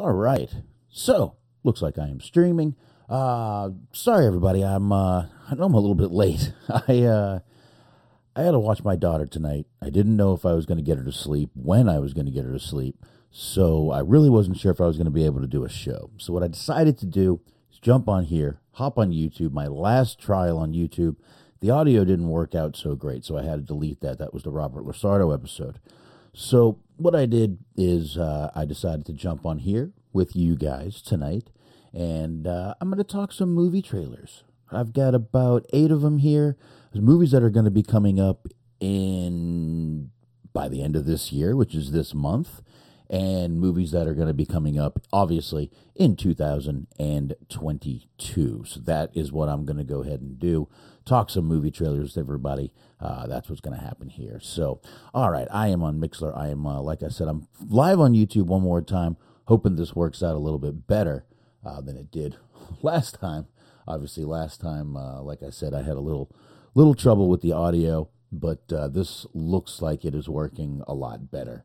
All right. So, looks like I am streaming. Uh, sorry everybody. I'm uh, I know I'm a little bit late. I uh, I had to watch my daughter tonight. I didn't know if I was going to get her to sleep, when I was going to get her to sleep. So, I really wasn't sure if I was going to be able to do a show. So, what I decided to do is jump on here, hop on YouTube, my last trial on YouTube. The audio didn't work out so great, so I had to delete that. That was the Robert LaSardo episode. So, what I did is uh, I decided to jump on here with you guys tonight, and uh, I'm going to talk some movie trailers. I've got about eight of them here. There's movies that are going to be coming up in by the end of this year, which is this month, and movies that are going to be coming up, obviously, in 2022. So that is what I'm going to go ahead and do. Talk some movie trailers to everybody. Uh, that's what's going to happen here. So, all right, I am on Mixlr. I am, uh, like I said, I'm live on YouTube one more time, hoping this works out a little bit better uh, than it did last time. Obviously, last time, uh, like I said, I had a little little trouble with the audio, but uh, this looks like it is working a lot better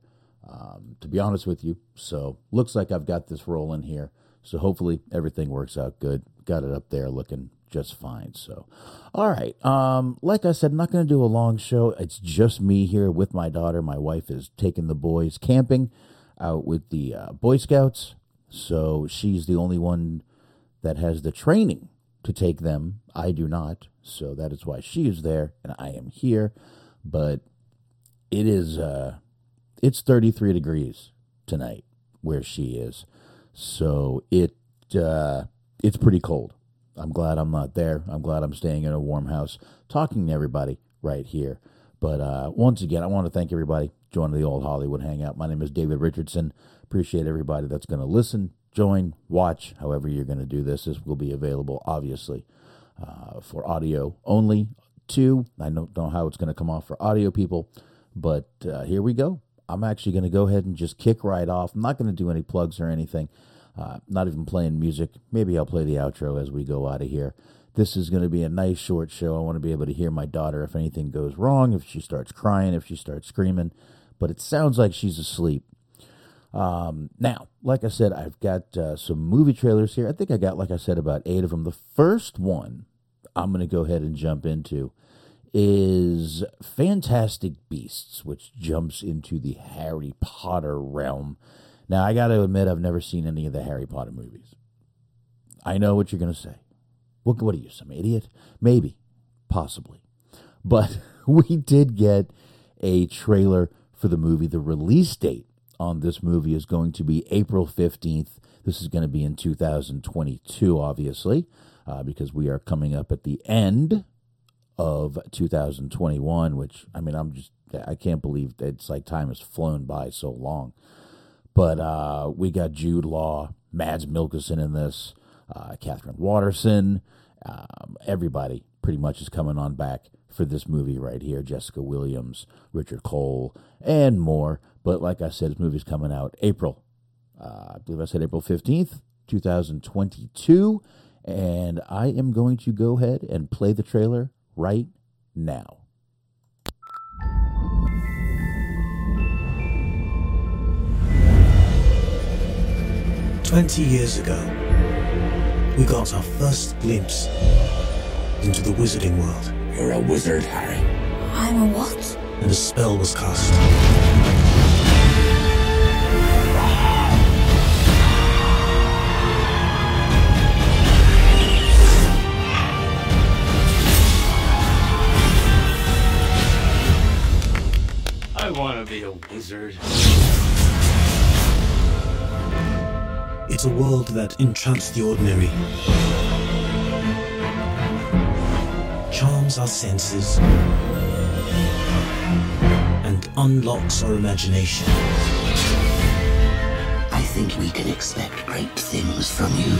um, to be honest with you. So looks like I've got this rolling here. So hopefully everything works out good. Got it up there looking just fine. So, all right. Um, like I said, I'm not going to do a long show. It's just me here with my daughter. My wife is taking the boys camping out with the uh, Boy Scouts. So she's the only one that has the training to take them. I do not. So that is why she is there and I am here. But it is. Uh, it's 33 degrees tonight where she is. So it uh, it's pretty cold. I'm glad I'm not there. I'm glad I'm staying in a warm house talking to everybody right here. But uh, once again, I want to thank everybody joining the old Hollywood Hangout. My name is David Richardson. Appreciate everybody that's going to listen, join, watch, however you're going to do this. This will be available, obviously, uh, for audio only. Too, I don't know how it's going to come off for audio people, but uh, here we go. I'm actually going to go ahead and just kick right off. I'm not going to do any plugs or anything. Uh, not even playing music. Maybe I'll play the outro as we go out of here. This is going to be a nice short show. I want to be able to hear my daughter if anything goes wrong, if she starts crying, if she starts screaming. But it sounds like she's asleep. Um, now, like I said, I've got uh, some movie trailers here. I think I got, like I said, about eight of them. The first one I'm going to go ahead and jump into is Fantastic Beasts, which jumps into the Harry Potter realm. Now, I got to admit, I've never seen any of the Harry Potter movies. I know what you're going to say. What, what are you, some idiot? Maybe, possibly. But we did get a trailer for the movie. The release date on this movie is going to be April 15th. This is going to be in 2022, obviously, uh, because we are coming up at the end of 2021, which I mean, I'm just I can't believe it's like time has flown by so long. But uh, we got Jude Law, Mads Mikkelsen in this, uh, Katherine Waterston, um, everybody pretty much is coming on back for this movie right here. Jessica Williams, Richard Coyle, and more. But like I said, this movie's coming out April. Uh, I believe I said April 15th, 2022. And I am going to go ahead and play the trailer right now. Twenty years ago, we got our first glimpse into the wizarding world. You're a wizard, Harry. I'm a what? And a spell was cast. Be a wizard. It's a world that enchants the ordinary, charms our senses, and unlocks our imagination. I think we can expect great things from you.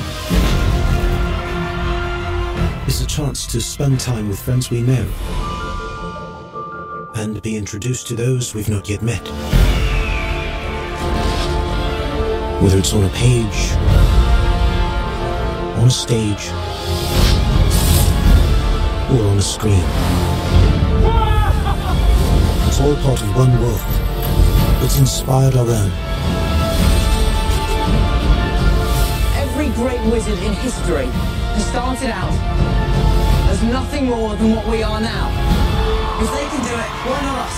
It's a chance to spend time with friends we know and be introduced to those we've not yet met. Whether it's on a page, on a stage, or on a screen. It's all part of one world that's inspired our own. Every great wizard in history has started out as nothing more than what we are now. If they can do it, why not us?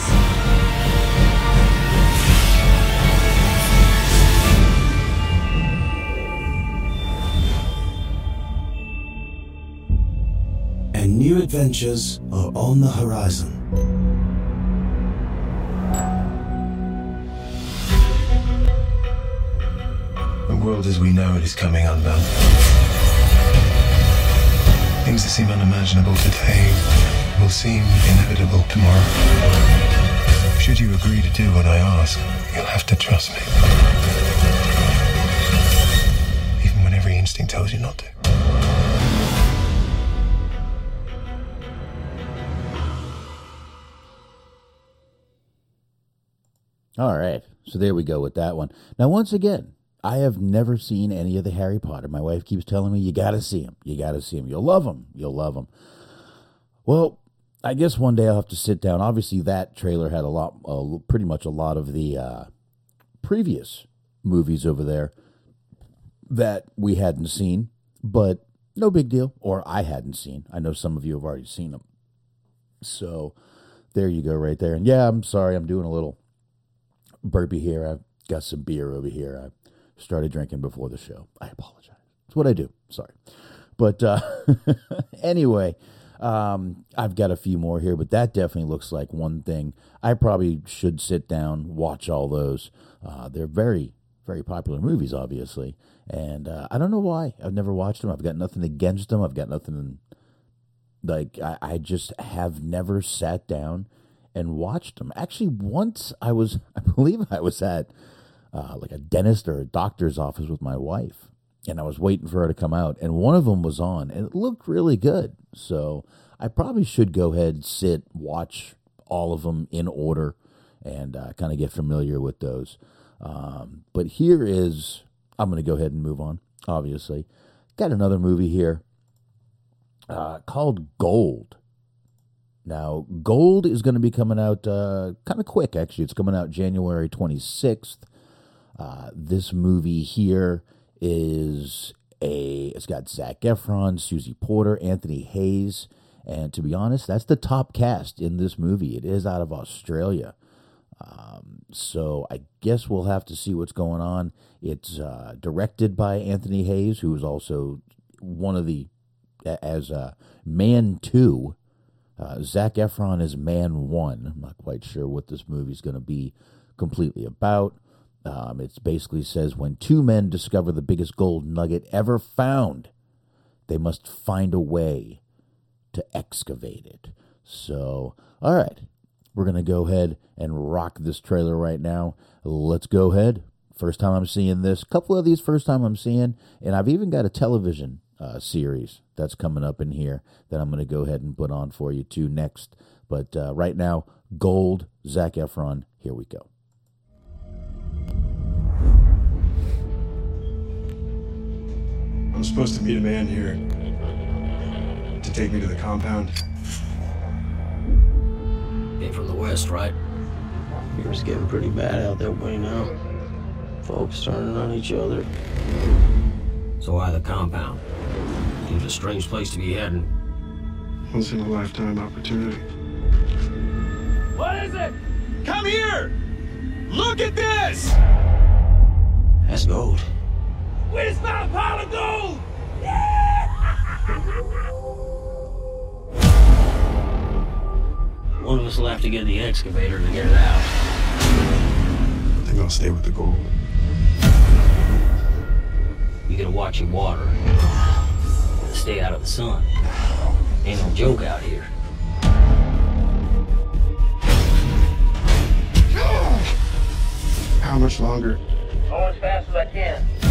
And new adventures are on the horizon. The world as we know it is coming undone. Things that seem unimaginable today will seem inevitable tomorrow. Should you agree to do what I ask, you'll have to trust me. Even when every instinct tells you not to. All right. So there we go with that one. Now, once again, I have never seen any of the Harry Potter. My wife keeps telling me, you got to see them. You got to see them. You'll love them. You'll love them. Well, I guess one day I'll have to sit down. Obviously, that trailer had a lot, uh, pretty much a lot of the uh, previous movies over there that we hadn't seen, but no big deal. Or I hadn't seen. I know some of you have already seen them. So there you go, right there. And yeah, I'm sorry, I'm doing a little burpee here. I've got some beer over here. I started drinking before the show. I apologize. It's what I do. Sorry. But uh, anyway, um, I've got a few more here, but that definitely looks like one thing. I probably should sit down, watch all those. Uh, they're very, very popular movies, obviously. And uh, I don't know why. I've never watched them. I've got nothing against them. I've got nothing. Like, I, I just have never sat down and watched them. Actually, once I was, I believe I was at uh, like a dentist or a doctor's office with my wife, and I was waiting for her to come out, and one of them was on, and it looked really good. So I probably should go ahead, sit, watch all of them in order, and uh, kind of get familiar with those. Um, but here is, I'm going to go ahead and move on. Obviously, got another movie here uh, called Gold. Now, Gold is going to be coming out uh, kind of quick, actually. It's coming out January 26th. Uh, this movie here is a, it's got Zac Efron, Susie Porter, Anthony Hayes. And to be honest, that's the top cast in this movie. It is out of Australia. Um, so I guess we'll have to see what's going on. It's uh, directed by Anthony Hayes, who is also one of the, as uh, Man 2 uh, Zac Efron is Man One. I'm not quite sure what this movie's going to be completely about. Um, it basically says when two men discover the biggest gold nugget ever found, they must find a way to excavate it. So, all right, we're going to go ahead and rock this trailer right now. Let's go ahead. First time I'm seeing this. couple of these first time I'm seeing, and I've even got a television uh, series that's coming up in here that I'm going to go ahead and put on for you too next. But uh, right now, Gold, Zac Efron. Here we go. I'm supposed to meet a man here to take me to the compound. Came from the west, right? It's getting pretty bad out that way now. Folks turning on each other. So why the compound? Seems a strange place to be heading. Once in a lifetime opportunity. What is it? Come here! Look at this! That's gold. We just found a pile of gold! Yeah! One of us will have to get the excavator to get it out. I think I'll stay with the gold. You gotta watch your water. Stay out of the sun. Ain't no joke out here. How much longer? Go as fast as I can.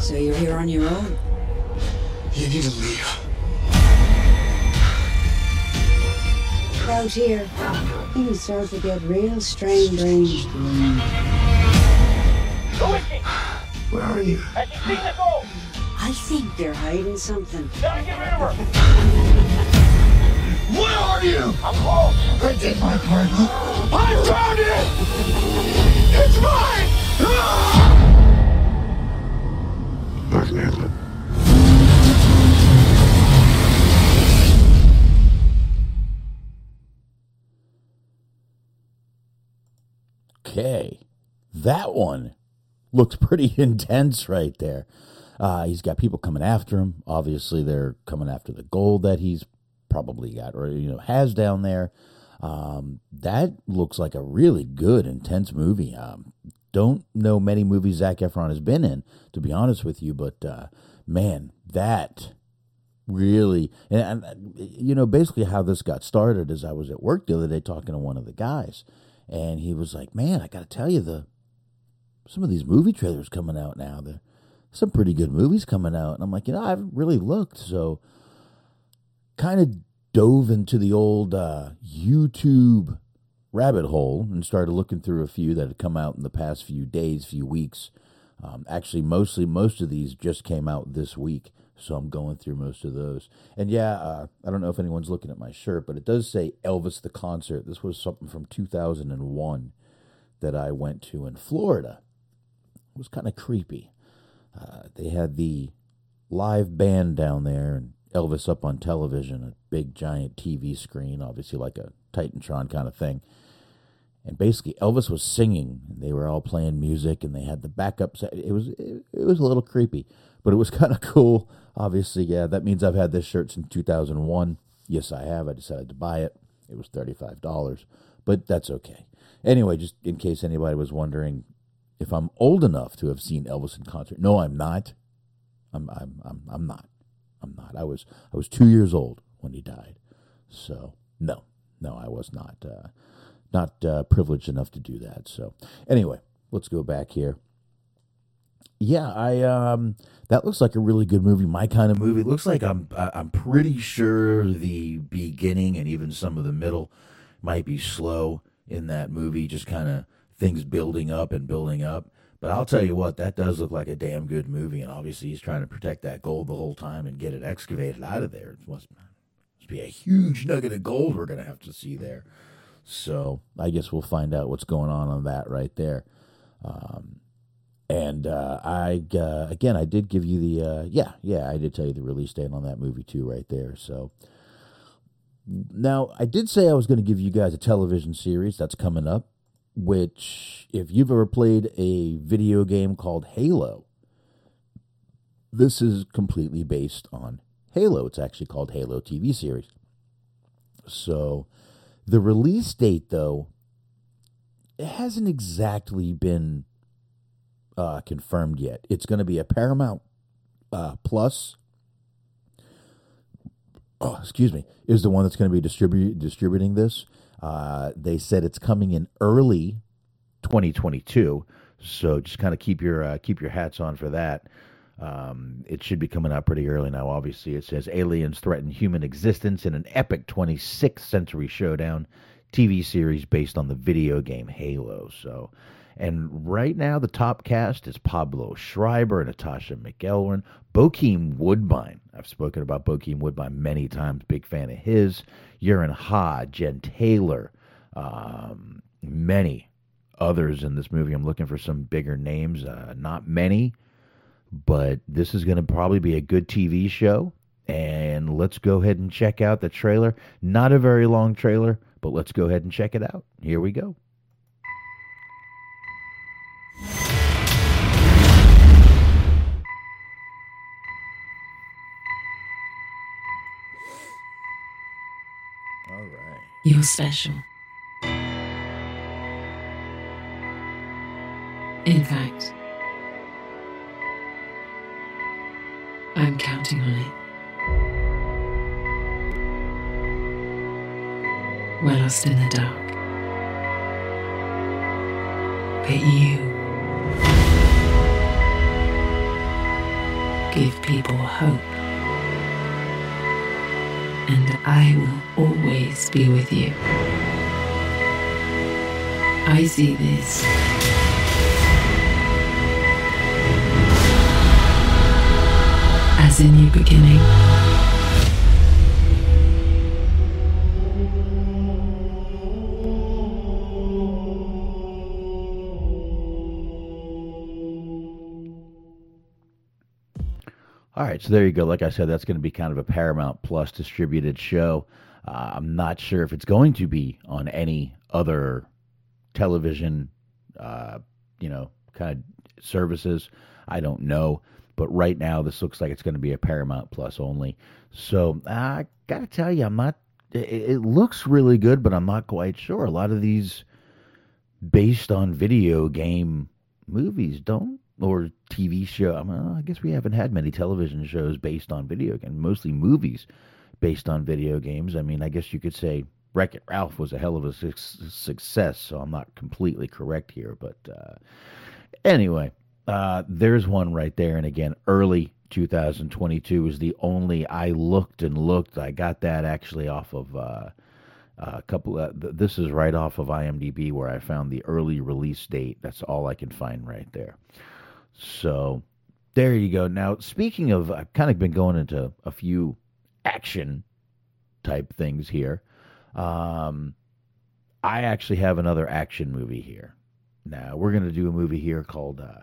So you're here on your own? You need to leave. Out here, you start to get real strange. drained. Who is she? Where are you? Has she seen the gold? I think they're hiding something. Gotta get rid of her! Where are you? I'm close! I did my part. I found it! It's mine! Okay. That one looks pretty intense right there. Uh, he's got people coming after him. Obviously, they're coming after the gold that he's probably got or you know has down there. Um, that looks like a really good, intense movie. Um, don't know many movies Zac Efron has been in, to be honest with you, but uh, man, that really and, and, you know basically how this got started is I was at work the other day talking to one of the guys, and he was like, "Man, I got to tell you the some of these movie trailers coming out now. There some pretty good movies coming out." And I'm like, "You know, I haven't really looked, so." Kind of dove into the old uh, YouTube rabbit hole and started looking through a few that had come out in the past few days, few weeks. Um, actually, mostly most of these just came out this week, so I'm going through most of those. And yeah, uh, I don't know if anyone's looking at my shirt, but it does say Elvis the concert. This was something from 2001 that I went to in Florida. It was kind of creepy. Uh, they had the live band down there, and Elvis up on television, a big giant TV screen, obviously like a Titantron kind of thing. And basically, Elvis was singing. They were all playing music, and they had the backup set. It was it, it was a little creepy, but it was kind of cool. Obviously, yeah, that means I've had this shirt since 2001. Yes, I have. I decided to buy it. It was $35, but that's okay. Anyway, just in case anybody was wondering if I'm old enough to have seen Elvis in concert. No, I'm not. I'm I'm I'm, I'm not. I'm not. I was I was two years old when he died, so no, no, I was not uh, not uh, privileged enough to do that. So anyway, let's go back here. Yeah, I um that looks like a really good movie, my kind of movie. It looks like I'm I'm pretty sure the beginning and even some of the middle might be slow in that movie, just kind of things building up and building up. But I'll tell you what, that does look like a damn good movie, and obviously he's trying to protect that gold the whole time and get it excavated out of there. It be a huge nugget of gold we're going to have to see there. So I guess we'll find out what's going on on that right there. Um, and uh, I uh, again, I did give you the uh, yeah, yeah, I did tell you the release date on that movie too, right there. So now I did say I was going to give you guys a television series that's coming up which, if you've ever played a video game called Halo, this is completely based on Halo. It's actually called Halo TV series. So, the release date, though, it hasn't exactly been uh, confirmed yet. It's going to be a Paramount uh, Plus. Oh, excuse me, is the one that's going to be distribu- distributing this. Uh, they said it's coming in early 2022, so just kind of keep your uh, keep your hats on for that. Um, it should be coming out pretty early now. Obviously, it says aliens threaten human existence in an epic 26th century showdown TV series based on the video game Halo. So, and right now the top cast is Pablo Schreiber, Natasha McElhone, Bokeem Woodbine. I've spoken about Bokeem Woodbine many times. Big fan of his. Yerin Ha, Jen Taylor, um, many others in this movie. I'm looking for some bigger names. Uh, not many, but this is going to probably be a good TV show. And let's go ahead and check out the trailer. Not a very long trailer, but let's go ahead and check it out. Here we go. All right. You're special. In fact, We're lost in the dark. But you give people hope. And I will always be with you. I see this. A new beginning. All right, so there you go. Like I said, that's going to be kind of a Paramount Plus distributed show. Uh, I'm not sure if it's going to be on any other television uh, you know, kind of services. I don't know, but right now this looks like it's going to be a Paramount Plus only. So I gotta tell you, I'm not. It, it looks really good, but I'm not quite sure. A lot of these based on video game movies don't or TV show. I, mean, I guess we haven't had many television shows based on video games. Mostly movies based on video games. I mean, I guess you could say Wreck It Ralph was a hell of a su- success. So I'm not completely correct here, but uh, anyway, uh, there's one right there. And again, early 2022 is the only I looked and looked. I got that actually off of. Uh, a couple of, this is right off of IMDb where I found the early release date. That's all I can find right there. So there you go. Now, speaking of, I've kind of been going into a few action type things here. Um, I actually have another action movie here. Now, we're going to do a movie here called uh,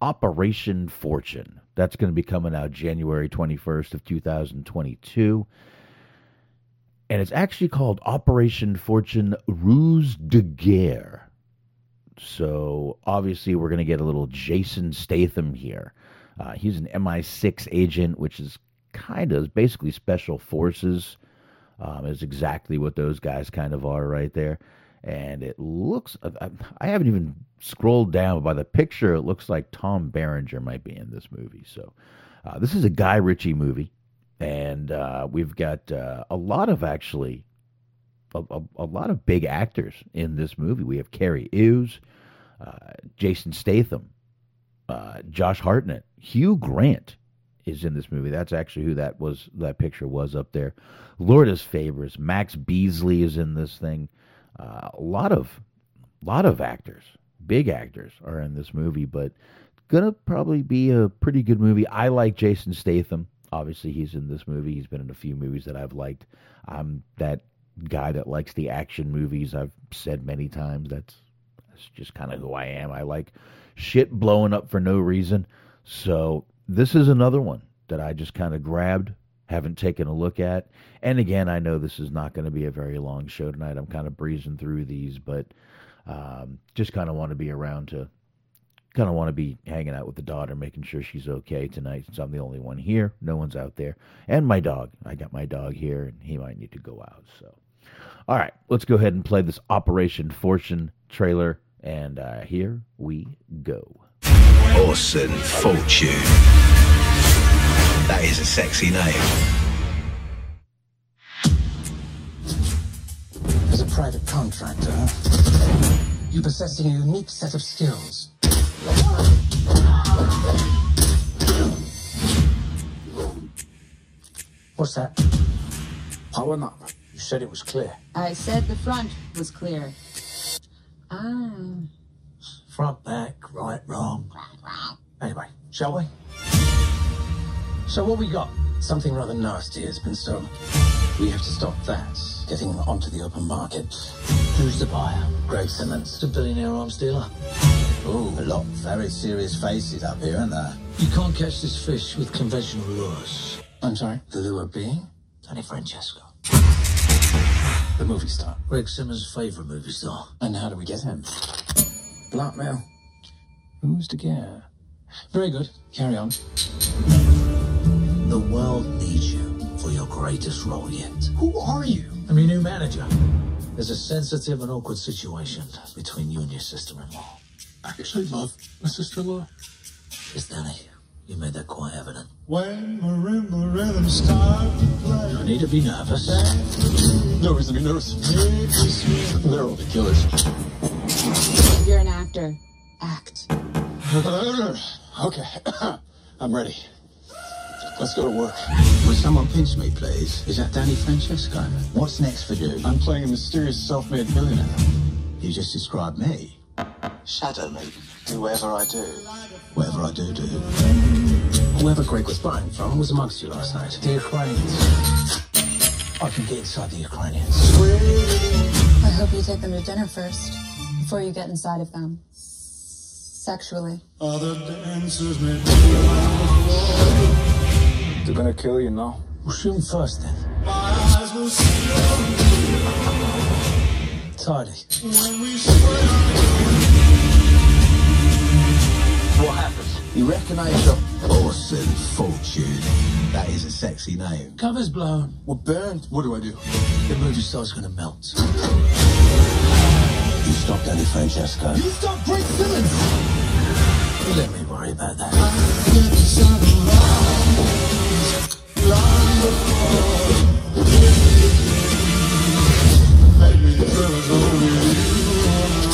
Operation Fortune. That's going to be coming out January 21st of 2022 and it's actually called Operation Fortune Ruse de Guerre. So obviously, we're going to get a little Jason Statham here. Uh, he's an MI6 agent, which is kind of basically special forces. Um, is exactly what those guys kind of are right there. And it looks, I haven't even scrolled down, by the picture, it looks like Tom Berenger might be in this movie. So uh, this is a Guy Ritchie movie and uh, we've got uh, a lot of actually a, a, a, lot of big actors in this movie. We have Cary Elwes, uh, Jason Statham, uh, Josh Hartnett, Hugh Grant is in this movie. That's actually who that was. That picture was up there. Lourdes Faberes, Max Beesley is in this thing. Uh, a lot of, lot of actors, big actors are in this movie, but gonna probably be a pretty good movie. I like Jason Statham. Obviously, he's in this movie. He's been in a few movies that I've liked. I'm that guy that likes the action movies. I've said many times that's that's just kind of who I am. I like shit blowing up for no reason. So this is another one that I just kind of grabbed, haven't taken a look at. And again, I know this is not going to be a very long show tonight. I'm kind of breezing through these, but um, just kind of want to be around to kind of want to be hanging out with the daughter, making sure she's okay tonight since I'm the only one here. No one's out there. And my dog. I got my dog here, and he might need to go out. So, all right, let's go ahead and play this Operation Fortune trailer. And uh, here we go. Orson Fortune. That is a sexy name. As a private contractor, you possess a unique set of skills What's that? Power up. You said it was clear. I said the front was clear. Ah. Front, back, right, wrong. Anyway, shall we? So what we got? Something rather nasty has been stolen. We have to stop that getting onto the open market. Who's the buyer? Greg Simmons, the billionaire arms dealer. Ooh, a lot of very serious faces up here, aren't there? You can't catch this fish with conventional lures. I'm sorry? The lure being? Tony Francesco. The movie star. Greg Simmons' favorite movie star. And how do we get him? Blackmail. Who's to get? Very good. Carry on. The world needs you for your greatest role yet. Who are you? I'm your new manager. There's a sensitive and awkward situation between you and your sister-in-law. I actually love my sister-in-law. It's Danny. You made that quite evident. When marimba rhythm start to play. No need to be nervous. No reason to be nervous. They're all the killers. You're an actor. Act. okay. I'm ready. Let's go to work. Would someone pinch me, please? Is that Danny Francesco? What's next for you? I'm playing a mysterious self-made millionaire. You just described me. Shadow me. Do whatever I do. Whatever I do, do. Whoever Greg was buying from was amongst you last night. The Ukrainians. I can get inside the Ukrainians. I hope you take them to dinner first before you get inside of them. Sexually. Other dancers may They're gonna kill you now. We'll shoot 'em first then. My eyes will see Tidy. when we sway. You recognize your Orson Fortune? That is a sexy name. Cover's blown. We're burned. What do I do? The movie star's gonna melt. You stop Danny Francesco. You stop Greg Simmons! Let me worry about that.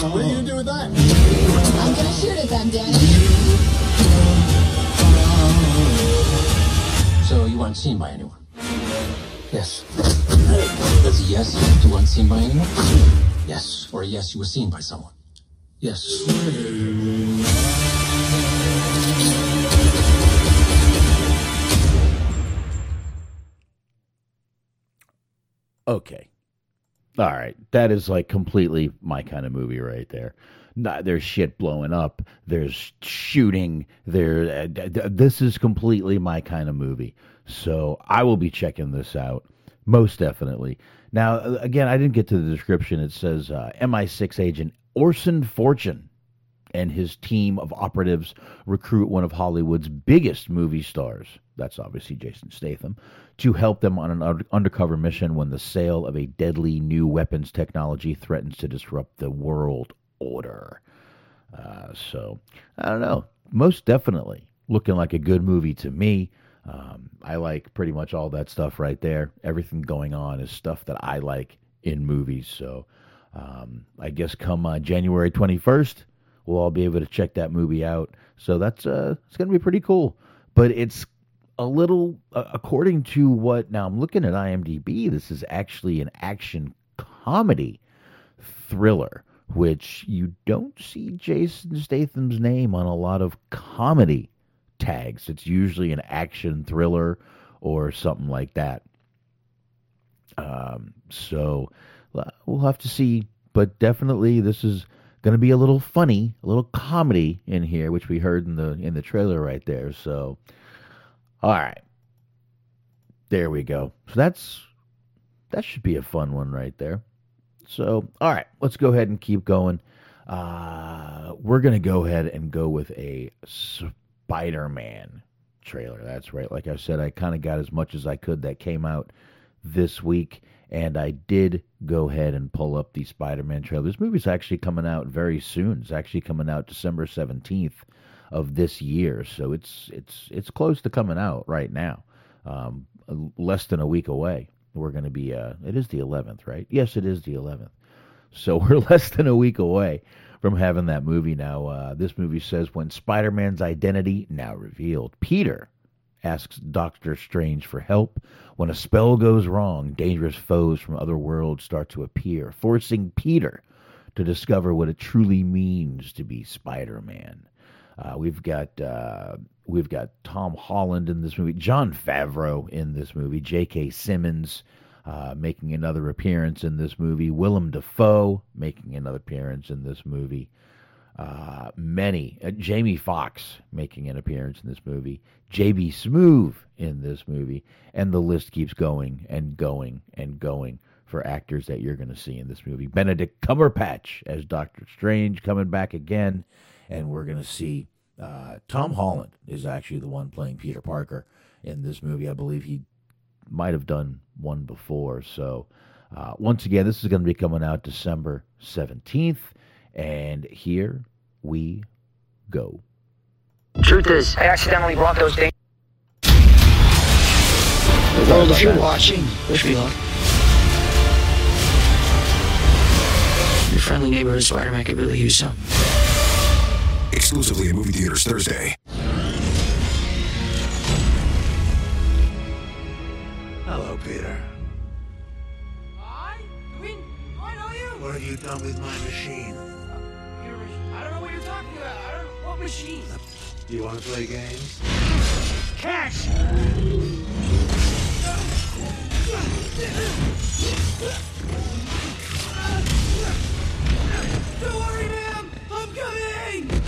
What are you gonna do with that? I'm gonna shoot at them, Danny. So you weren't seen by anyone? Yes. That's a yes. You weren't seen by anyone? Yes. Or a yes, you were seen by someone? Yes. Okay. All right. That is like completely my kind of movie right there. Not, there's shit blowing up. There's shooting. There. Uh, this is completely my kind of movie. So I will be checking this out most definitely. Now, uh, again, I didn't get to the description. It says uh, MI6 agent Orson Fortune and his team of operatives recruit one of Hollywood's biggest movie stars, that's obviously Jason Statham, to help them on an un- undercover mission when the sale of a deadly new weapons technology threatens to disrupt the world order. Uh, so, I don't know. Most definitely looking like a good movie to me. Um, I like pretty much all that stuff right there. Everything going on is stuff that I like in movies. So, um, I guess come uh, January 21st, we'll all be able to check that movie out. So that's uh, it's going to be pretty cool. But it's a little, uh, according to what now I'm looking at IMDb, this is actually an action comedy thriller, which you don't see Jason Statham's name on a lot of comedy tags. It's usually an action thriller or something like that. Um, so we'll have to see, but definitely this is going to be a little funny, a little comedy in here, which we heard in the in the trailer right there. So, all right, there we go. So that's that should be a fun one right there. So, all right, let's go ahead and keep going. Uh, we're going to go ahead and go with a Spider Man trailer. That's right. Like I said, I kind of got as much as I could that came out this week, and I did go ahead and pull up the Spider Man trailer. This movie's actually coming out very soon. It's actually coming out December 17th of this year. So it's it's it's close to coming out right now. Um, less than a week away. We're going to be uh it is the 11th, right? Yes, it is the 11th. So we're less than a week away from having that movie now. Uh, this movie says when Spider Man's identity now revealed, Peter asks Doctor Strange for help. When a spell goes wrong, dangerous foes from other worlds start to appear, forcing Peter to discover what it truly means to be Spider Man. Uh, we've got uh, we've got Tom Holland in this movie, Jon Favreau in this movie, J.K. Simmons uh, making another appearance in this movie, Willem Dafoe making another appearance in this movie, uh, many, uh, Jamie Foxx making an appearance in this movie, J.B. Smoove in this movie, and the list keeps going and going and going for actors that you're going to see in this movie. Benedict Cumberbatch as Doctor Strange coming back again, and we're going to see uh, Tom Holland is actually the one playing Peter Parker in this movie. I believe he might have done one before. So, uh, once again, this is going to be coming out December 17th. And here we go. Truth is, I accidentally brought those things. World, if you're watching, wish me luck. Your friendly neighborhood Spider-Man could really use some. Exclusively in movie theaters Thursday. Hello, oh. Peter. I? Do I know you? What have you done with my machine? Uh, your machine. I don't know what you're talking about. I don't know. What machine? Uh, do you want to play games? Cash! Don't worry, ma'am! I'm coming!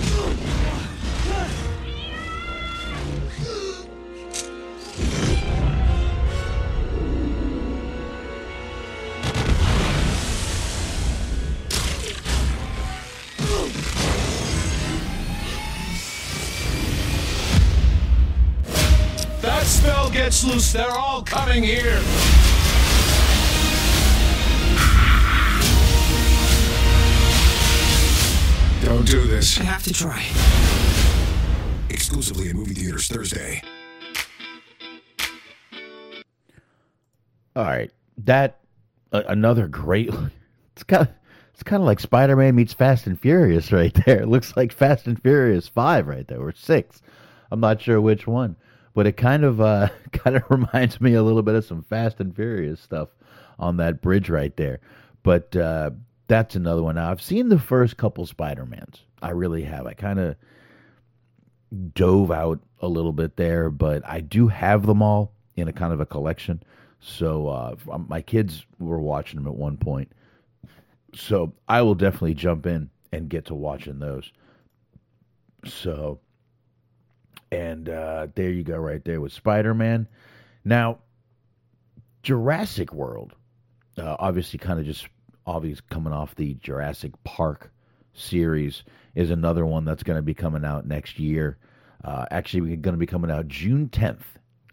Gets loose, they're all coming here. Don't do this. I have to try. Exclusively in movie theaters Thursday. All right, that uh, another great. It's kind of it's kind of like Spider Man meets Fast and Furious right there. It looks like Fast and Furious Five right there, or six. I'm not sure which one, but it kind of uh, kind of reminds me a little bit of some Fast and Furious stuff on that bridge right there. But uh, that's another one. Now I've seen the first couple Spider Mans. I really have. I kind of dove out a little bit there, but I do have them all in a kind of a collection. So uh, my kids were watching them at one point. So I will definitely jump in and get to watching those. So, and uh, there you go, right there with Spider Man. Now, Jurassic World, uh, obviously, kind of just obviously coming off the Jurassic Park series, is another one that's going to be coming out next year. Uh, actually, going to be coming out June 10th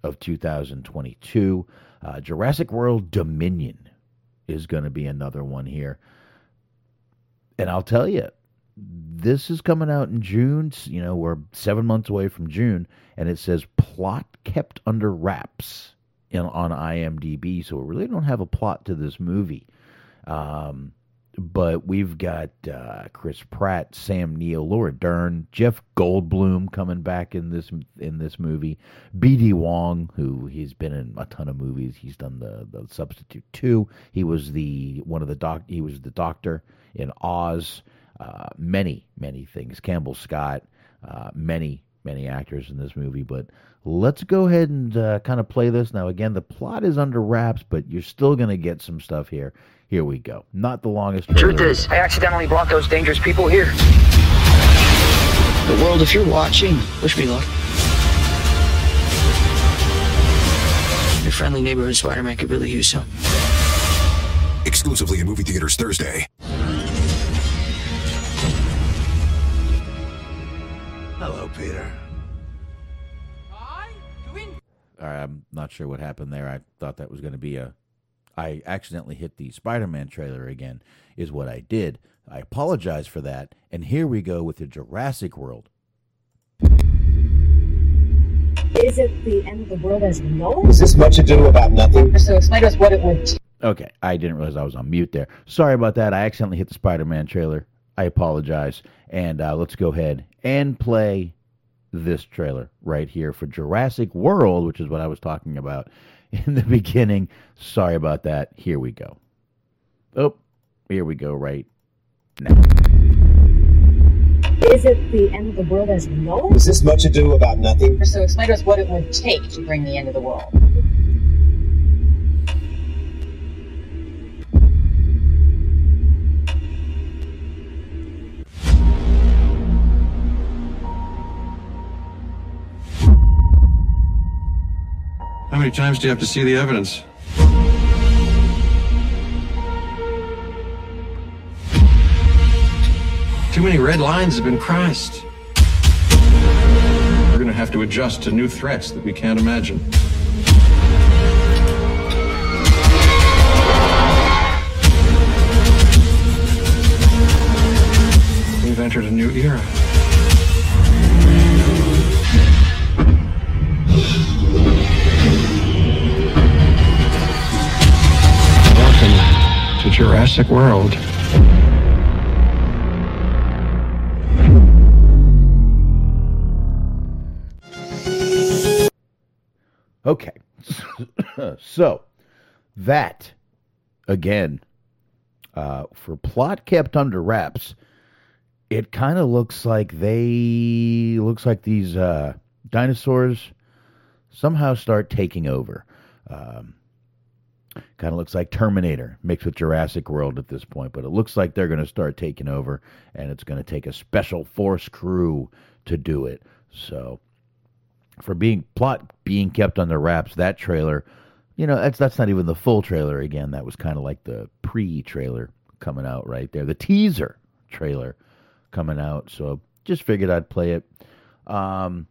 of 2022. Uh, Jurassic World Dominion is going to be another one here. And I'll tell you, this is coming out in June. You know, we're seven months away from June, and it says plot kept under wraps in, on IMDb. So we really don't have a plot to this movie. Um, but we've got uh, Chris Pratt, Sam Neill, Laura Dern, Jeff Goldblum coming back in this in this movie. B.D. Wong, who he's been in a ton of movies. He's done the the Substitute Two. He was the one of the doc. He was the doctor in Oz. Uh, many many things. Campbell Scott. Uh, many many actors in this movie. But let's go ahead and uh, kind of play this now. Again, the plot is under wraps, but you're still going to get some stuff here. Here we go. Not the longest. Truth is, I accidentally brought those dangerous people here. The world, if you're watching, wish me luck. Your friendly neighborhood Spider-Man could really use some. Exclusively in movie theaters Thursday. Hello, Peter. All right, I'm not sure what happened there. I thought that was going to be a. I accidentally hit the Spider Man trailer again, is what I did. I apologize for that. And here we go with the Jurassic World. Is it the end of the world as we know it? Is this much ado about nothing? So explain to us what it would Okay, I didn't realize I was on mute there. Sorry about that. I accidentally hit the Spider Man trailer. I apologize. And uh, let's go ahead and play this trailer right here for Jurassic World, which is what I was talking about in the beginning. Sorry about that. Here we go. Oh, here we go right now. Is it the end of the world as we know it? Is this much ado about nothing? So explain to us what it would take to bring the end of the world. How many times do you have to see the evidence? Too many red lines have been crossed. We're gonna have to adjust to new threats that we can't imagine. We've entered a new era. To Jurassic World. Okay. so that again uh, for plot kept under wraps it kind of looks like they looks like these uh, dinosaurs somehow start taking over um, kind of looks like terminator mixed with jurassic world at this point but it looks like they're going to start taking over and it's going to take a special force crew to do it so for being plot being kept under wraps. That trailer, you know, that's that's not even the full trailer. Again, that was kind of like the pre-trailer coming out right there, the teaser trailer coming out. So just figured I'd play it. Um,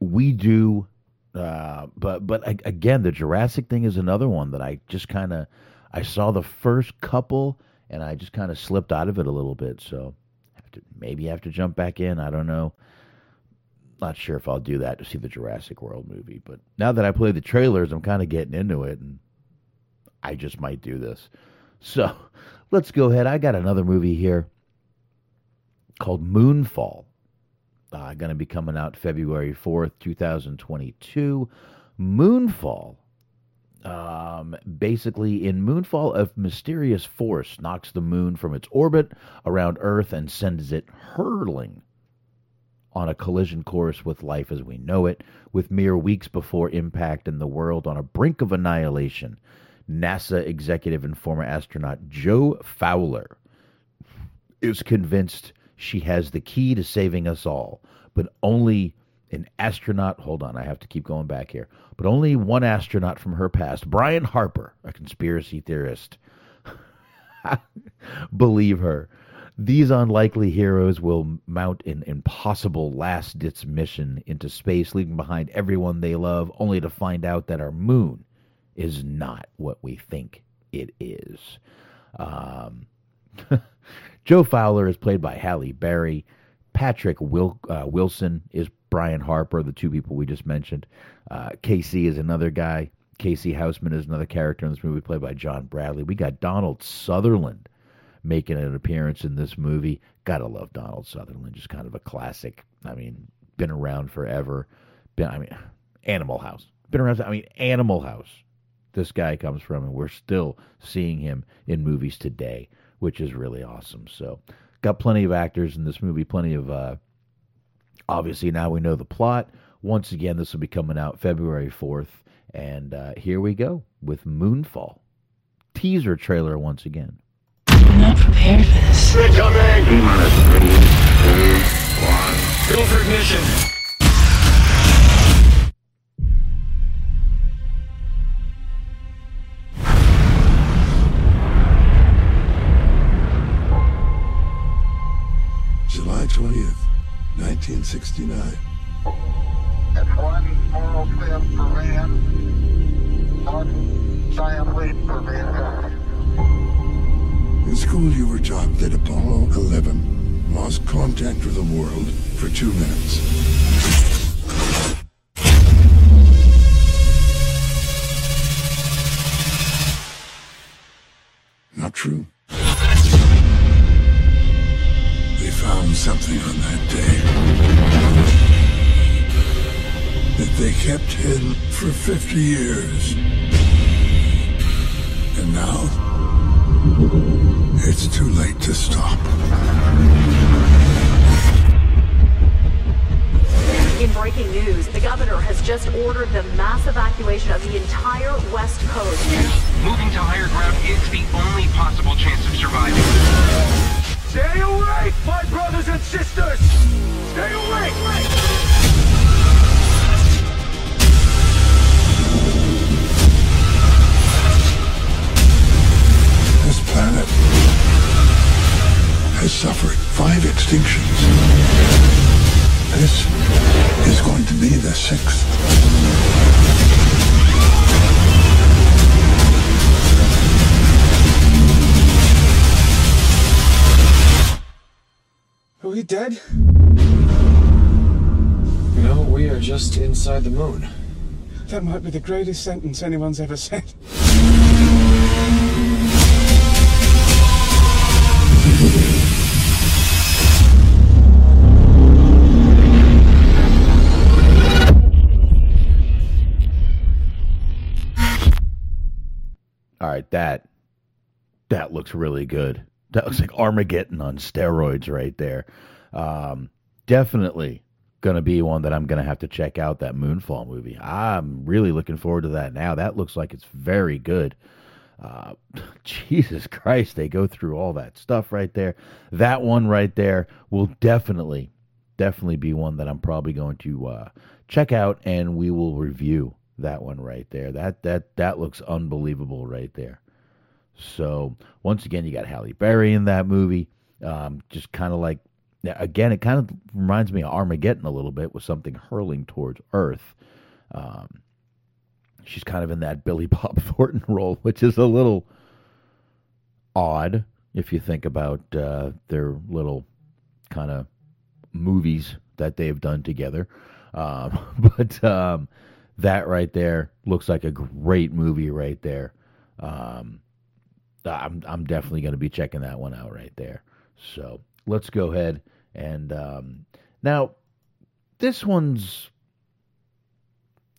we do Uh, but but again, the Jurassic thing is another one that I just kind of I saw the first couple and I just kind of slipped out of it a little bit. So have to, maybe have to jump back in. I don't know. Not sure if I'll do that to see the Jurassic World movie, but now that I play the trailers, I'm kind of getting into it, and I just might do this. So let's go ahead. I got another movie here called Moonfall. Uh, going to be coming out February 4th, 2022. Moonfall. Um, basically, in Moonfall, a mysterious force knocks the moon from its orbit around Earth and sends it hurtling on a collision course with life as we know it, with mere weeks before impact and the world on a brink of annihilation. NASA executive and former astronaut Jo Fowler is convinced she has the key to saving us all, but only an astronaut. Hold on, I have to keep going back here. But only one astronaut from her past, Brian Harper, a conspiracy theorist, believe her. These unlikely heroes will mount an impossible last ditch mission into space, leaving behind everyone they love, only to find out that our moon is not what we think it is. Um, Jo Fowler is played by Halle Berry. Patrick Wil- uh, Wilson is Brian Harper, the two people we just mentioned. Uh, Casey is another guy. Casey Houseman is another character in this movie, played by John Bradley. We got Donald Sutherland making an appearance in this movie. Gotta love Donald Sutherland, just kind of a classic. I mean, been around forever. Been, I mean, Animal House. Been around. I mean, Animal House this guy comes from, and we're still seeing him in movies today, which is really awesome. So, got plenty of actors in this movie, plenty of. Uh, obviously, now we know the plot. Once again, this will be coming out February 4th. And uh, here we go with Moonfall. Teaser trailer once again. I'm not prepared for this. Incoming! Go 1969. It's one small step for man, one giant leap for mankind. In school, you were taught that Apollo 11 lost contact with the world for two minutes. Years. Be the sixth. Are we dead? No, we are just inside the moon. That might be the greatest sentence anyone's ever said. Right, that that looks really good. That looks like Armageddon on steroids right there. Um, definitely to be one that I'm to have to check out. That Moonfall movie. I'm really looking forward to that now. That looks like it's very good. Uh, Jesus Christ, they go through all that stuff right there. That one right there will definitely, definitely be one that I'm probably going to uh, check out, and we will review that one right there. That that that looks unbelievable right there. So once again, you got Halle Berry in that movie. Um, just kind of like again, it kind of reminds me of Armageddon a little bit with something hurling towards Earth. Um, she's kind of in that Billy Bob Thornton role, which is a little odd if you think about uh, their little kind of movies that they've done together. Um, but um, that right there looks like a great movie right there. Um, I'm I'm definitely going to be checking that one out right there. So let's go ahead and um, now this one's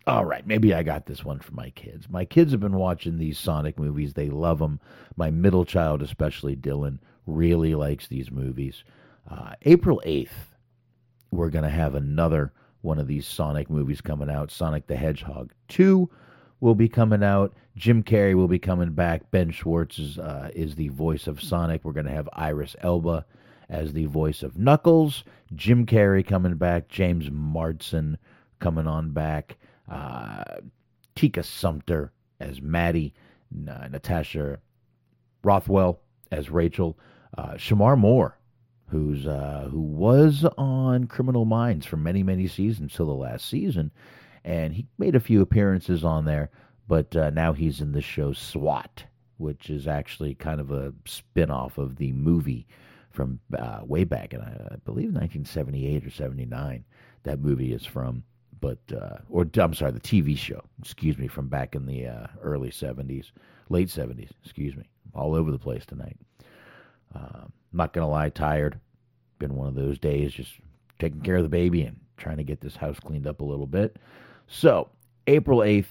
all right. Maybe I got this one for my kids. My kids have been watching these Sonic movies. They love them. My middle child, especially Dylan, really likes these movies. Uh, April eighth, we're going to have another one of these Sonic movies coming out. Sonic the Hedgehog two will be coming out. Jim Carrey will be coming back. Ben Schwartz is uh, is the voice of Sonic. We're going to have Idris Elba as the voice of Knuckles. Jim Carrey coming back. James Marsden coming on back. Uh, Tika Sumpter as Maddie. Natasha Rothwell as Rachel. Uh, Shemar Moore, who's uh, who was on Criminal Minds for many many seasons till the last season, and he made a few appearances on there. But uh, now he's in the show SWAT, which is actually kind of a spin off of the movie from uh, way back in, I believe, 1978 or 79. That movie is from, but, uh, or I'm sorry, the TV show, excuse me, from back in the uh, early 70s, late 70s, excuse me, all over the place tonight. Uh, not going to lie, tired. Been one of those days just taking care of the baby and trying to get this house cleaned up a little bit. So, April 8th,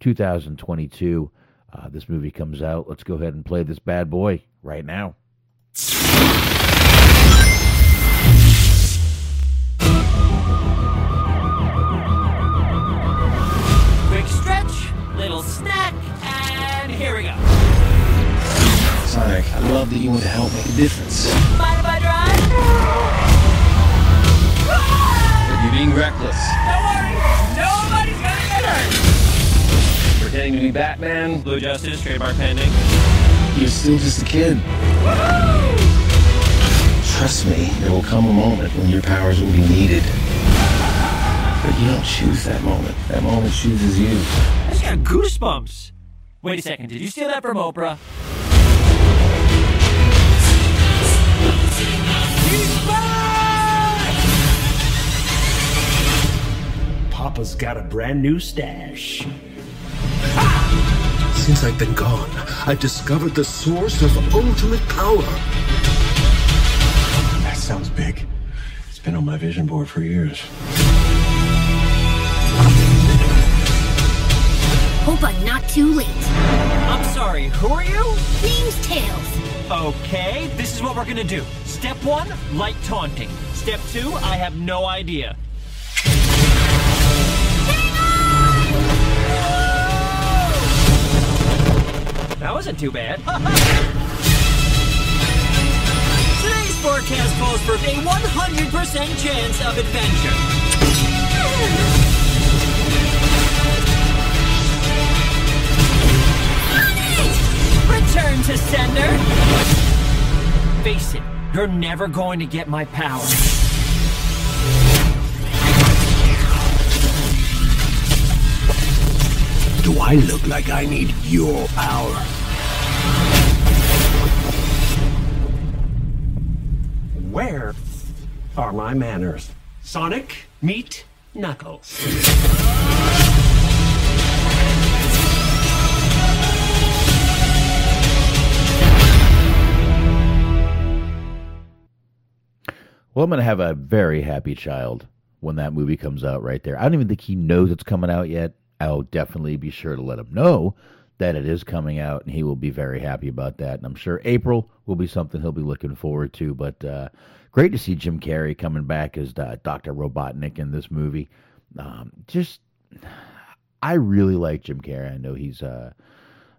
2022, uh, this movie comes out. Let's go ahead and play this bad boy right now. Quick stretch, little snack, and here we go. Sonic, I love that you want to help make a difference. Mind if I drive? You're being reckless. Don't worry, nobody's gonna get hurt. Pretending to be Batman. Blue Justice, trademark pending. You're still just a kid. Trust me, there will come a moment when your powers will be needed. But you don't choose that moment. That moment chooses you. I just got goosebumps. Wait a second, did you steal that from Oprah? Papa's got a brand new stash. Since I've been gone, I've discovered the source of ultimate power. That sounds big. It's been on my vision board for years. Hope I'm not too late. I'm sorry, who are you? Name's Tails. Okay, this is what we're gonna do. Step one, light taunting. Step two, I have no idea. That wasn't too bad. Today's forecast calls for a 100% chance of adventure. Return to sender. Face it, you're never going to get my power. Do I look like I need your power? Are my manners? Sonic, meet Knuckles. Well, I'm going to have a very happy child when that movie comes out right there. I don't even think he knows it's coming out yet. I'll definitely be sure to let him know that it is coming out, and he will be very happy about that. And I'm sure April will be something he'll be looking forward to. But uh, great to see Jim Carrey coming back as uh, Dr. Robotnik in this movie. Um, just, I really like Jim Carrey. I know he's uh,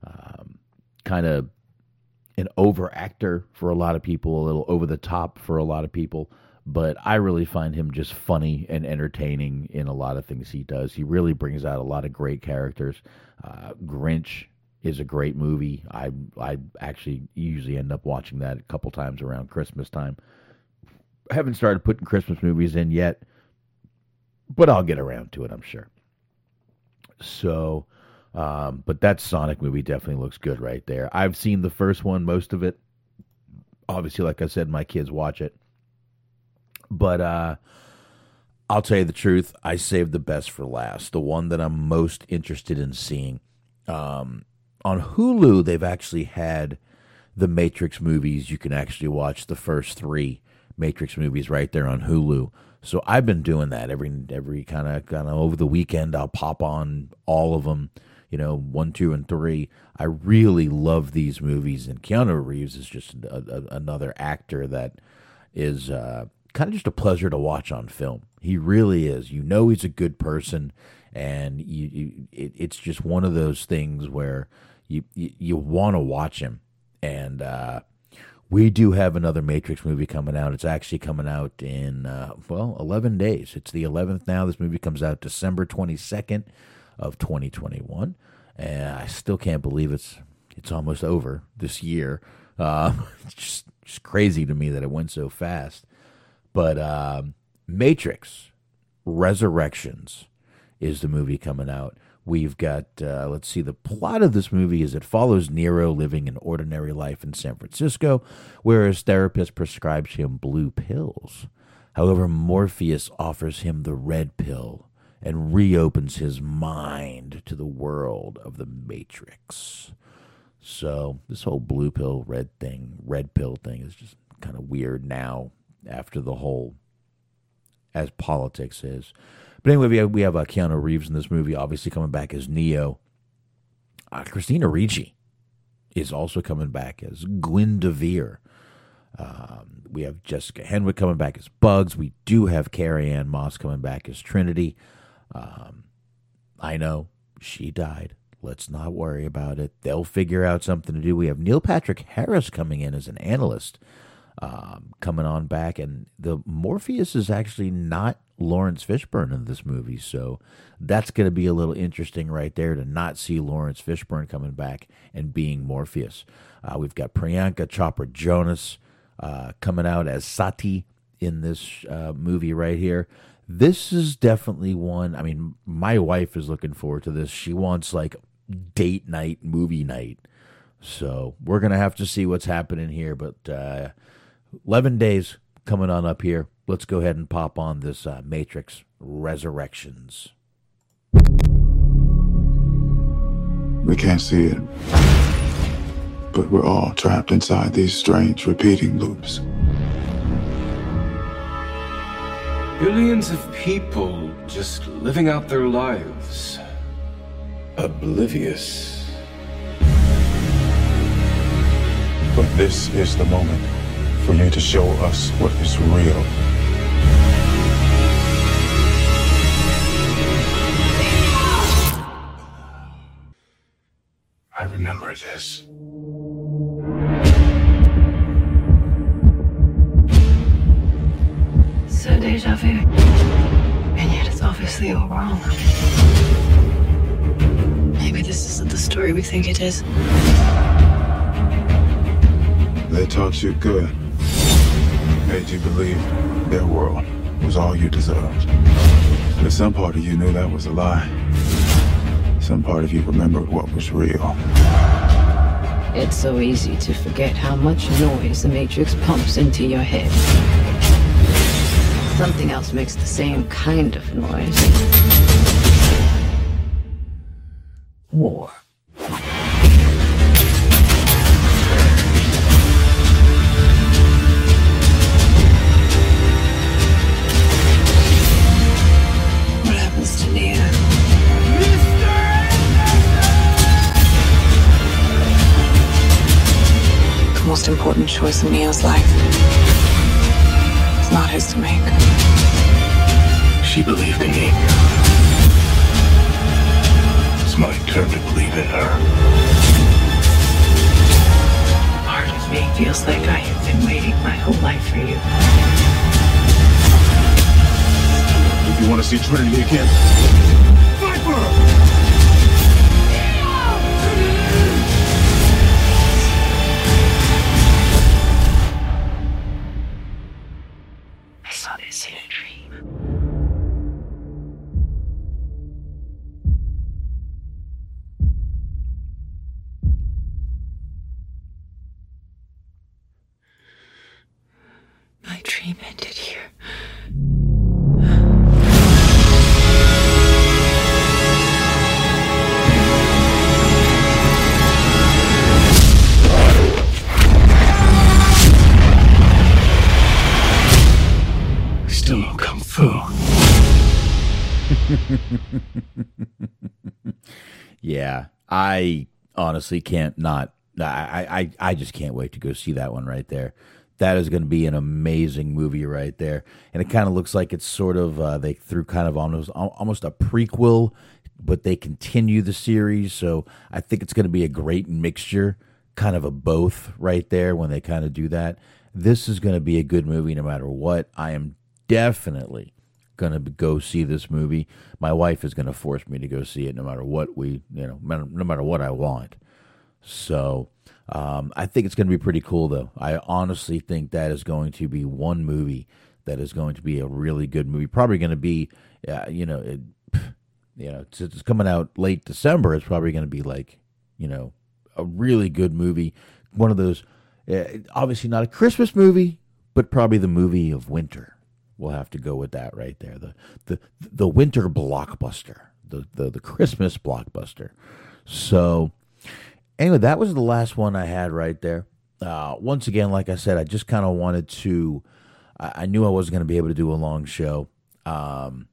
um, kind of an over actor for a lot of people, a little over the top for a lot of people. But I really find him just funny and entertaining in a lot of things he does. He really brings out a lot of great characters. Uh, Grinch is a great movie. I I actually usually end up watching that a couple times around Christmas time. I haven't started putting Christmas movies in yet, but I'll get around to it, I'm sure. So, um, but that Sonic movie definitely looks good right there. I've seen the first one, most of it. Obviously, like I said, my kids watch it. But uh, I'll tell you the truth, I saved the best for last. The one that I'm most interested in seeing. Um, on Hulu, they've actually had the Matrix movies. You can actually watch the first three Matrix movies right there on Hulu. So I've been doing that every every kind of kind of over the weekend. I'll pop on all of them, you know, one, two, and three. I really love these movies, and Keanu Reeves is just a, a, another actor that is uh, kind of just a pleasure to watch on film. He really is. You know, he's a good person, and you, you it, it's just one of those things where you you, you want to watch him, and uh, we do have another Matrix movie coming out. It's actually coming out in uh, well, eleven days. It's the eleventh now. This movie comes out December twenty second of twenty twenty one, and I still can't believe it's it's almost over this year. Uh, it's just, just crazy to me that it went so fast. But um, Matrix Resurrections is the movie coming out. We've got, uh, let's see, the plot of this movie is it follows Neo living an ordinary life in San Francisco, where his therapist prescribes him blue pills. However, Morpheus offers him the red pill and reopens his mind to the world of the Matrix. So, this whole blue pill, red thing, red pill thing is just kind of weird now after the whole, as politics is. But anyway, we have, we have uh, Keanu Reeves in this movie, obviously coming back as Neo. Uh, Christina Ricci is also coming back as Gwen DeVere. Um, we have Jessica Henwick coming back as Bugs. We do have Carrie Ann Moss coming back as Trinity. Um, I know she died. Let's not worry about it. They'll figure out something to do. We have Neil Patrick Harris coming in as an analyst, um, coming on back, and the Morpheus is actually not Laurence Fishburne in this movie. So that's going to be a little interesting right there to not see Laurence Fishburne coming back and being Morpheus. Uh, we've got Priyanka Chopra Jonas uh, coming out as Sati in this uh, movie right here. This is definitely one. I mean, my wife is looking forward to this. She wants like date night, movie night. So we're going to have to see what's happening here. But uh, 11 days coming on up here let's go ahead and pop on this uh, Matrix Resurrections. We can't see it, but we're all trapped inside these strange repeating loops. Billions of people just living out their lives, oblivious. But this is the moment for you to show us what is real. I remember this. So deja vu. And yet it's obviously all wrong. Maybe this isn't the story we think it is. They taught you good. Made you believe their world was all you deserved. But some part of you knew that was a lie. Some part of you remembered what was real. It's so easy to forget how much noise the Matrix pumps into your head. Something else makes the same kind of noise. War. Most important choice in Neo's life. It's not his to make. She believed in me. It's my turn to believe in her. Part of me feels like I have been waiting my whole life for you. If you want to see Trinity again, I honestly can't not. I, I I just can't wait to go see that one right there. That is going to be an amazing movie right there, and it kind of looks like it's sort of uh, they threw kind of almost almost a prequel, but they continue the series. So I think it's going to be a great mixture, kind of a both right there when they kind of do that. This is going to be a good movie no matter what. I am definitely to go see this movie. My wife is to force me to go see it no matter what we, you know, no matter what I want. So um, I think it's to be pretty cool, though. I honestly think that is going to be one movie that is going to be a really good movie. Probably to be, uh, you know, it, you know, since it's coming out late December, it's probably to be like, you know, a really good movie. One of those, uh, obviously not a Christmas movie, but probably the movie of winter. We'll have to go with that right there. The the the winter blockbuster, the the, the Christmas blockbuster. So anyway, that was the last one I had right there. Uh, once again, like I said, I just kind of wanted to. I, I, knew I wasn't going to be able to do a long show. Um,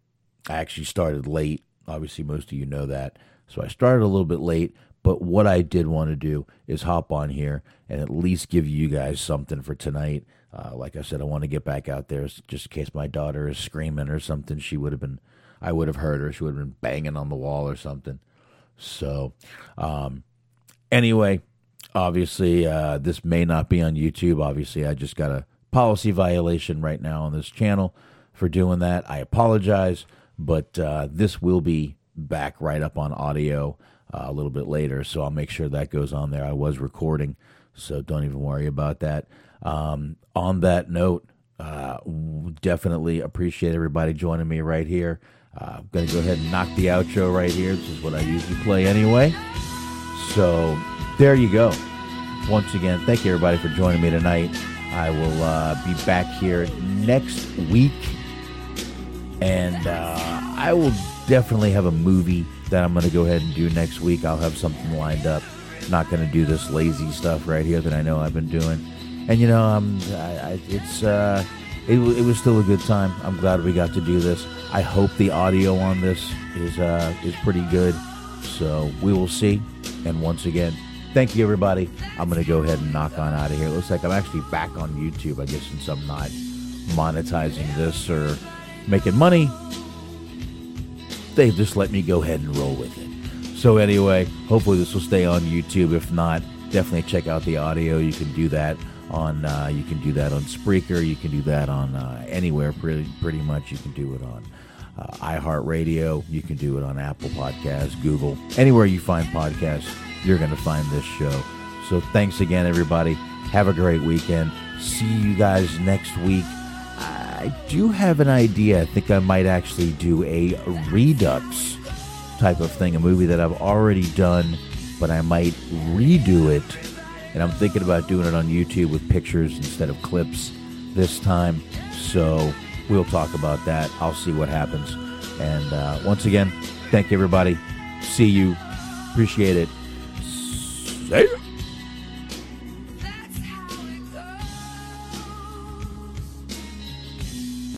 I actually started late. Obviously, most of you know that. So I started a little bit late. But what I did want to do is hop on here and at least give you guys something for tonight. Uh, like I said, I want to get back out there just in case my daughter is screaming or something. She would have been, I would have heard her. She would have been banging on the wall or something. So, um, Anyway, obviously, uh, this may not be on YouTube. Obviously, I just got a policy violation right now on this channel for doing that. I apologize, but uh, this will be back right up on audio uh, a little bit later, so I'll make sure that goes on there. I was recording, so don't even worry about that. Um, on that note, uh, definitely appreciate everybody joining me right here. Uh, I'm going to go ahead and knock the outro right here. This is what I usually play anyway. So there you go. Once again, thank you everybody for joining me tonight. I will uh, be back here next week, and uh, I will definitely have a movie that I'm going to go ahead and do next week. I'll have something lined up. not going to do this lazy stuff right here that I know I've been doing. And you know, I'm, I, I, it's uh, it, it was still a good time. I'm glad we got to do this. I hope the audio on this is uh, is pretty good. So we will see. And once again, thank you, everybody. I'm to go ahead and knock on out of here. It looks like I'm actually back on YouTube, I guess, since I'm not monetizing this or making money. They just let me go ahead and roll with it. So, anyway, hopefully this will stay on YouTube. If not, definitely check out the audio. You can do that on uh, you can do that on Spreaker. You can do that on uh, anywhere. Pretty pretty much, you can do it on uh, iHeartRadio. You can do it on Apple Podcasts, Google, anywhere you find podcasts, you're going to find this show. So thanks again, everybody. Have a great weekend. See you guys next week. I do have an idea. I think I might actually do a Redux type of thing, a movie that I've already done, but I might redo it. And I'm thinking about doing it on YouTube with pictures instead of clips this time. So we'll talk about that. I'll see what happens. And uh, once again, thank you, everybody. See you. Appreciate it. See you.